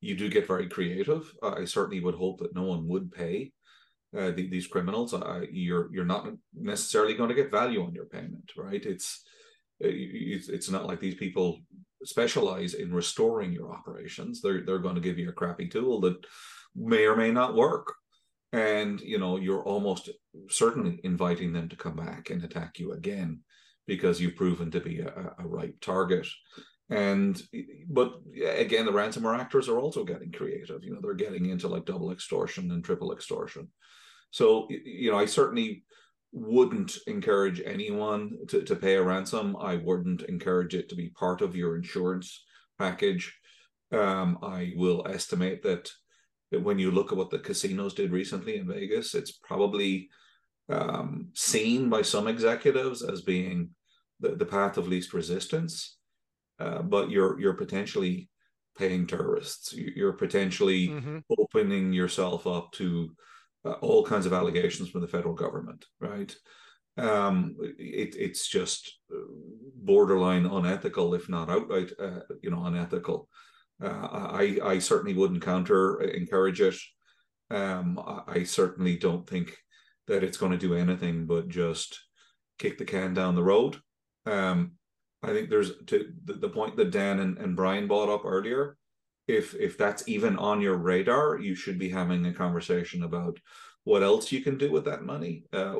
C: you do get very creative. I certainly would hope that no one would pay uh, the, these criminals. you're you're not necessarily going to get value on your payment, right? It's it's, it's not like these people specialize in restoring your operations. They're they're going to give you a crappy tool that may or may not work, and you know you're almost certainly inviting them to come back and attack you again because you've proven to be a, a ripe target. And but again, the ransomware actors are also getting creative. You know, they're getting into like double extortion and triple extortion. So you know, I certainly wouldn't encourage anyone to, to pay a ransom. I wouldn't encourage it to be part of your insurance package. Um, I will estimate that, that when you look at what the casinos did recently in Vegas, it's probably um, seen by some executives as being the, the path of least resistance. Uh, but you're you're potentially paying terrorists. You're potentially mm-hmm. opening yourself up to uh, all kinds of allegations from the federal government, right? Um, it, it's just uh, borderline unethical, if not outright, uh, you know, unethical. Uh, I I certainly wouldn't counter uh, encourage it. Um, I, I certainly don't think that it's going to do anything but just kick the can down the road. Um, I think there's to the, the point that Dan and, and Brian brought up earlier if if that's even on your radar, you should be having a conversation about what else you can do with that money. Uh,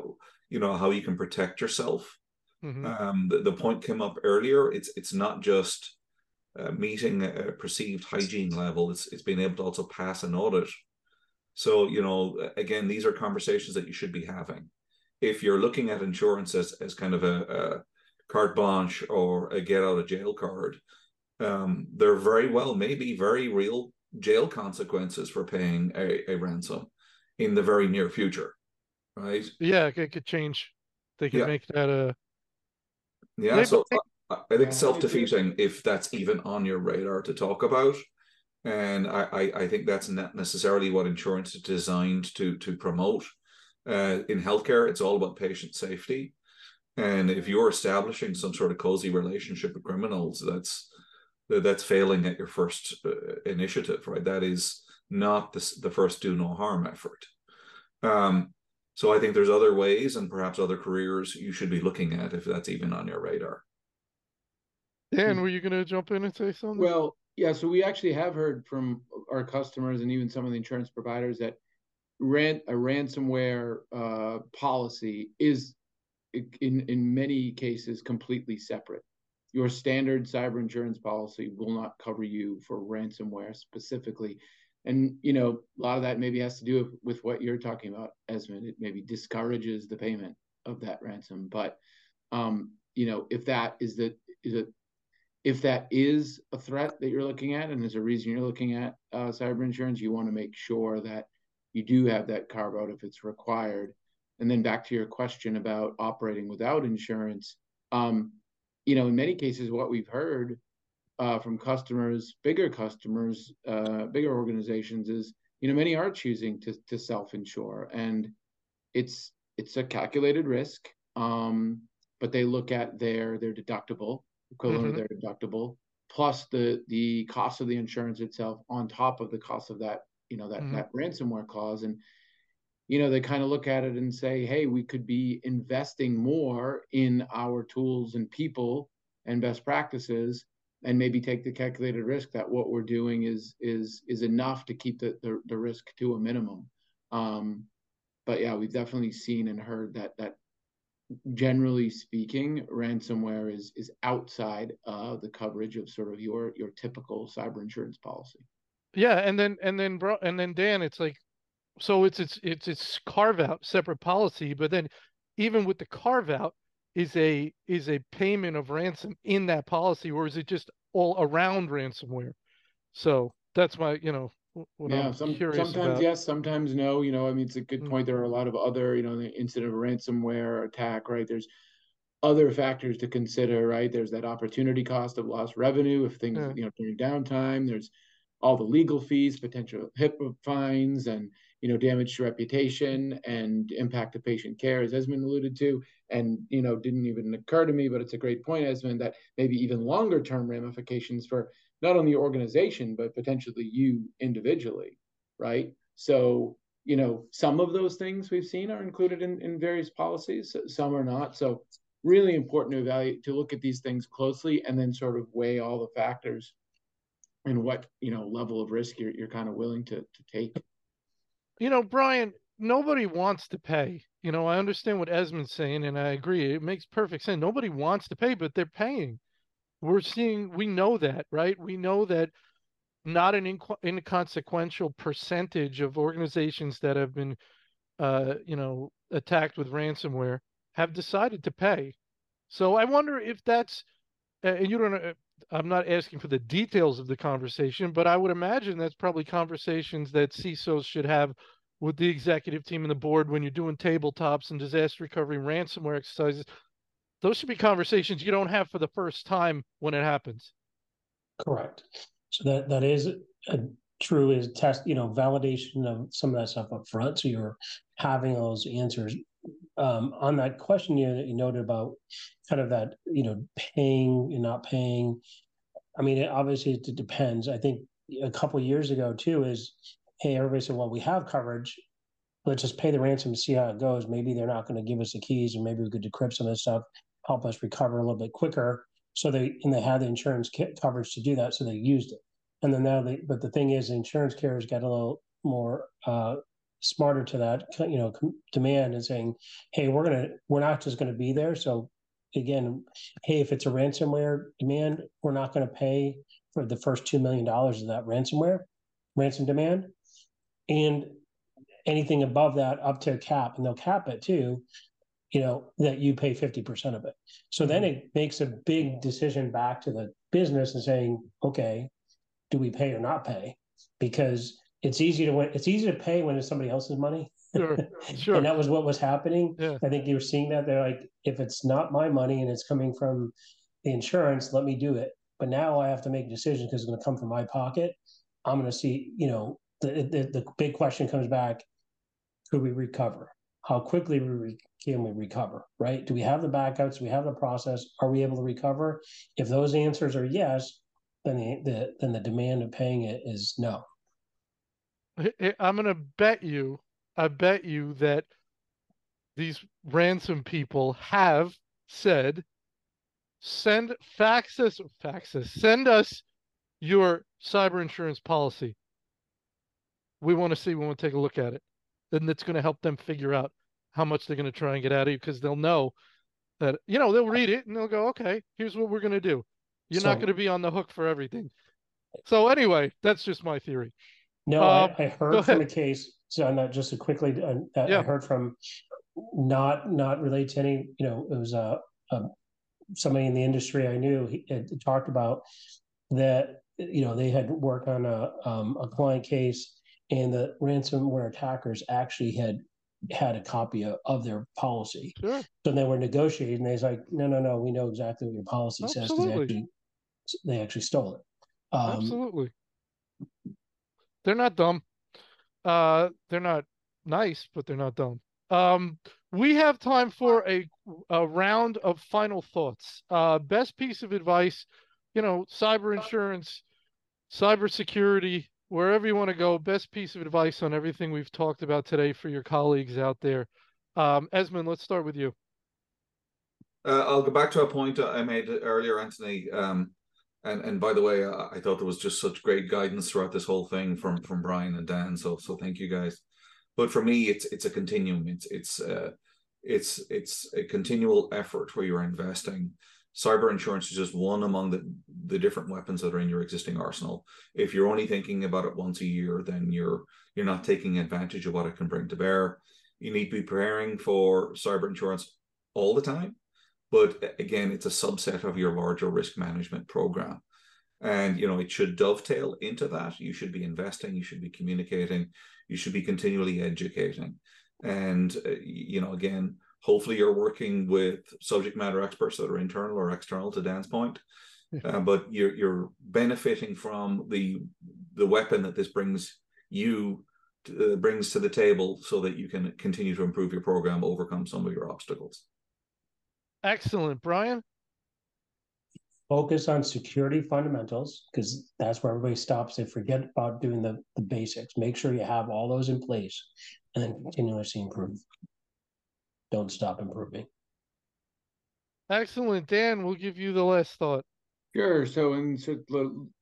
C: you know how you can protect yourself. Mm-hmm. Um, the, the point came up earlier. It's it's not just uh, meeting a perceived hygiene level. It's it's being able to also pass an audit. So you know, again, these are conversations that you should be having. If you're looking at insurance as as kind of a, a carte blanche or a get out of jail card, um, there very well may be very real jail consequences for paying a, a ransom in the very near future, right?
A: Yeah, it could change. They could yeah. make that a.
C: Yeah, so I, I think self defeating if that's even on your radar to talk about, and I, I, I think that's not necessarily what insurance is designed to to promote. Uh, in healthcare, it's all about patient safety, and if you're establishing some sort of cozy relationship with criminals, that's that's failing at your first uh, initiative, right? That is not the, the first do no harm effort. Um, so I think there's other ways and perhaps other careers you should be looking at if that's even on your radar.
A: Dan, were you going to jump in and say something?
D: Well, yeah. So we actually have heard from our customers and even some of the insurance providers that rent a ransomware uh, policy is in in many cases completely separate your standard cyber insurance policy will not cover you for ransomware specifically. And you know, a lot of that maybe has to do with, with what you're talking about, Esmond. It maybe discourages the payment of that ransom. But um, you know, if that is the is it if that is a threat that you're looking at and there's a reason you're looking at uh, cyber insurance, you want to make sure that you do have that carve out if it's required. And then back to your question about operating without insurance, um, you know, in many cases, what we've heard uh, from customers, bigger customers, uh, bigger organizations, is you know many are choosing to to self insure, and it's it's a calculated risk. Um, but they look at their their deductible, equivalent mm-hmm. of their deductible, plus the the cost of the insurance itself on top of the cost of that you know that mm-hmm. that ransomware clause, and you know, they kind of look at it and say, hey, we could be investing more in our tools and people and best practices and maybe take the calculated risk that what we're doing is is is enough to keep the the, the risk to a minimum. Um, but yeah, we've definitely seen and heard that that generally speaking, ransomware is is outside uh, the coverage of sort of your your typical cyber insurance policy.
A: Yeah, and then and then bro and then Dan, it's like so it's it's it's it's carve out separate policy, but then even with the carve out is a is a payment of ransom in that policy, or is it just all around ransomware? So that's my you know
D: yeah, some, sometimes
A: about.
D: yes, sometimes no. You know, I mean, it's a good point. There are a lot of other, you know, the incident of ransomware attack, right? There's other factors to consider, right? There's that opportunity cost of lost revenue if things, yeah. you know, during downtime. There's all the legal fees, potential HIPAA fines, and you know, damage to reputation and impact to patient care, as Esmond alluded to. And you know, didn't even occur to me, but it's a great point, Esmond, that maybe even longer term ramifications for not only your organization but potentially you individually right? So you know some of those things we've seen are included in, in various policies some are not. So really important to evaluate to look at these things closely and then sort of weigh all the factors and what you know level of risk you're, you're kind of willing to, to take.
A: You know brian nobody wants to pay. You know i understand what esmond's saying and i agree it makes perfect sense. Nobody wants to pay but they're paying we're seeing we know that right? We know that not an inco- inconsequential percentage of organizations that have been uh, you know attacked with ransomware have decided to pay. So i wonder if that's and you don't uh, i'm not asking for the details of the conversation but i would imagine that's probably conversations that cisos should have with the executive team and the board when you're doing tabletops and disaster recovery ransomware exercises those should be conversations you don't have for the first time when it happens.
B: Correct. So that that is a true is test, you know, validation of some of that stuff up front. So you're having those answers. Um, on that question you, you noted about kind of that, you know, paying and not paying. I mean, it, obviously it depends. I think a couple years ago too is, hey, everybody said, well, we have coverage. Let's just pay the ransom and see how it goes. Maybe they're not going to give us the keys, and maybe we could decrypt some of this stuff help us recover a little bit quicker. So they and they had the insurance coverage to do that, so they used it. And then now they, but the thing is, the insurance carriers got a little more uh, smarter to that, you know, demand and saying, hey, we're gonna, we're not just gonna be there. So again, hey, if it's a ransomware demand, we're not gonna pay for the first two million dollars of that ransomware ransom demand, and anything above that up to a cap, and they'll cap it too you know, that you pay 50% of it. So then mm-hmm. it makes a big decision back to the business and saying, okay, do we pay or not pay? Because it's easy to win, it's easy to pay when it's somebody else's money.
A: Sure, sure.
B: and that was what was happening.
A: Yeah.
B: I think you were seeing that. They're like, if it's not my money and it's coming from the insurance, let me do it. But now I have to make a decision because it's going to come from my pocket. I'm going to see, you know, the, the, the big question comes back: Could we recover? How quickly we re- can we recover, right? Do we have the backups? Do we have the process? Are we able to recover? If those answers are yes, then the, the then the demand of paying it is no.
A: I'm going to bet you, I bet you that these ransom people have said, send fax us, fax us, send us your cyber insurance policy. We want to see, we want to take a look at it. Then that's going to help them figure out how much they're going to try and get out of you because they'll know that you know they'll read it and they'll go, okay, here's what we're going to do. You're so, not going to be on the hook for everything. So anyway, that's just my theory.
B: No, um, I, I, heard from a case. So i'm not just a quickly. Uh, yeah. I heard from not not related to any. You know, it was a, a somebody in the industry I knew. He had talked about that. You know, they had worked on a um, a client case, and the ransomware attackers actually had had a copy of, of their policy.
A: Sure.
B: So they were negotiating. They was like, no, no, no, we know exactly what your policy says because they actually, they actually stole it.
A: Um, Absolutely. They're not dumb. Uh, they're not nice, but they're not dumb. Um, we have time for a, a round of final thoughts. Uh, best piece of advice, you know, cyber insurance, cyber security, wherever you want to go, best piece of advice on everything we've talked about today for your colleagues out there. Um, Esmond, let's start with you.
C: Uh, I'll go back to a point I made earlier, Anthony. Um, and and by the way, I, I thought there was just such great guidance throughout this whole thing from from Brian and Dan. So so thank you guys. But for me, it's it's a continuum. It's it's uh, it's it's a continual effort where you're investing. Cyber insurance is just one among the the different weapons that are in your existing arsenal. If you're only thinking about it once a year, then you're you're not taking advantage of what it can bring to bear. You need to be preparing for cyber insurance all the time, but again, it's a subset of your larger risk management program and you know it should dovetail into that you should be investing you should be communicating you should be continually educating and uh, you know again hopefully you're working with subject matter experts that are internal or external to dan's point uh, but you're you're benefiting from the the weapon that this brings you to, uh, brings to the table so that you can continue to improve your program overcome some of your obstacles
A: excellent brian
B: focus on security fundamentals because that's where everybody stops. They forget about doing the, the basics. Make sure you have all those in place and then continuously improve. Don't stop improving.
A: Excellent. Dan, we'll give you the last thought.
D: Sure. So, and so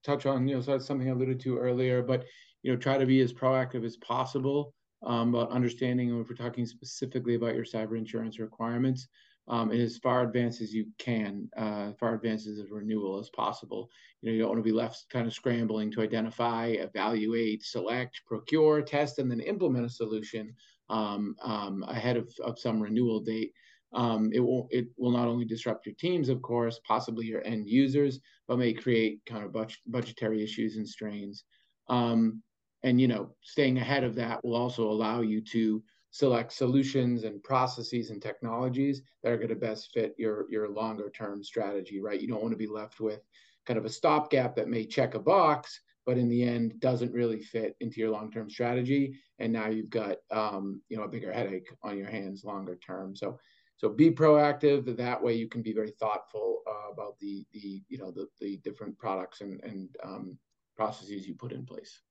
D: touch on, you know, so that's something I alluded to earlier, but, you know, try to be as proactive as possible um, about understanding, if we're talking specifically about your cyber insurance requirements, um, and as far advanced as you can, uh, far advanced as renewal as possible. You know, you don't want to be left kind of scrambling to identify, evaluate, select, procure, test, and then implement a solution um, um, ahead of, of some renewal date. Um, it will it will not only disrupt your teams, of course, possibly your end users, but may create kind of budget, budgetary issues and strains. Um, and you know, staying ahead of that will also allow you to select solutions and processes and technologies that are going to best fit your your longer term strategy right you don't want to be left with kind of a stopgap that may check a box but in the end doesn't really fit into your long term strategy. And now you've got um, you know a bigger headache on your hands longer term. So so be proactive. That way you can be very thoughtful uh, about the the you know the, the different products and and um, processes you put in place.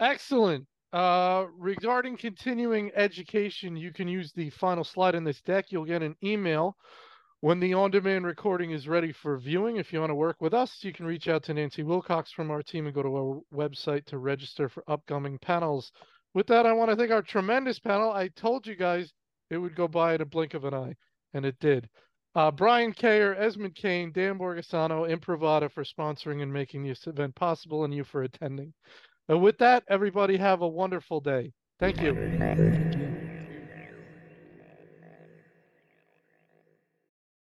A: Excellent. Uh, regarding continuing education, you can use the final slide in this deck. You'll get an email when the on-demand recording is ready for viewing. If you want to work with us, you can reach out to Nancy Wilcox from our team and go to our website to register for upcoming panels. With that, I want to thank our tremendous panel. I told you guys it would go by at a blink of an eye, and it did. Uh, Brian Kayer, Esmond Kane, Dan Borgasano, Imprivata for sponsoring and making this event possible, and you for attending. And with that, everybody have a wonderful day. Thank you.